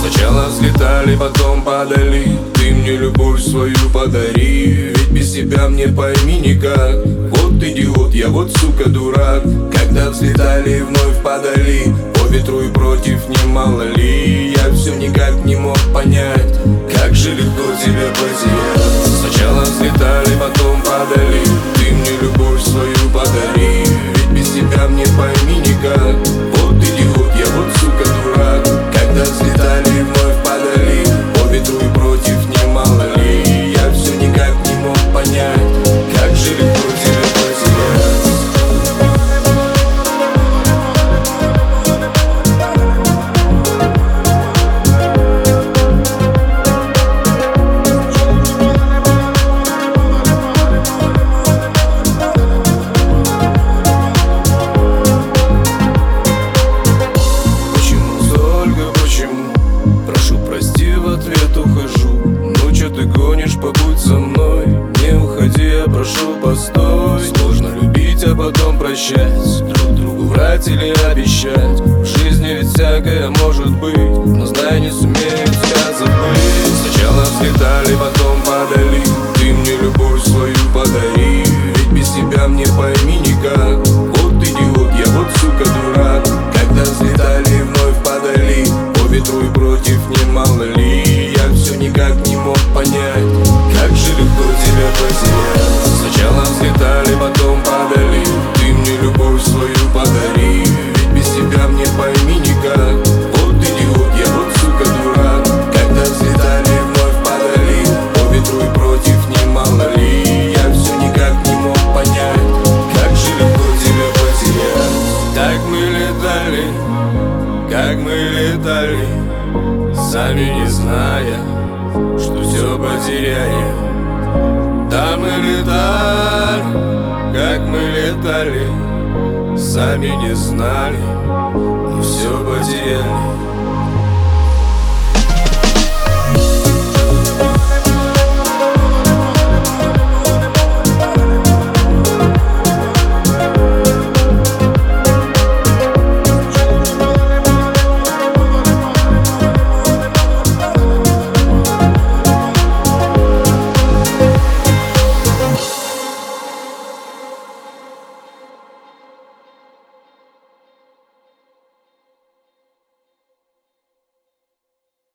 Сначала взлетали, потом падали. Ты мне любовь свою подари. Ведь без тебя мне пойми никак. Вот идиот, я вот сука дурак. Когда взлетали, вновь падали. По ветру и против, не мало ли. Я все никак в ответ ухожу. Ну чё ты гонишь, побудь со мной. Не уходи, я прошу, постой. Сложно любить, а потом прощать. Друг другу врать или обещать. В жизни ведь всякое может быть Но знай, не сумею тебя забыть. Сначала взлетали, потом как мы летали Сами не зная, что все потеряем. Да мы летали, как мы летали Сами не знали, но все потеряли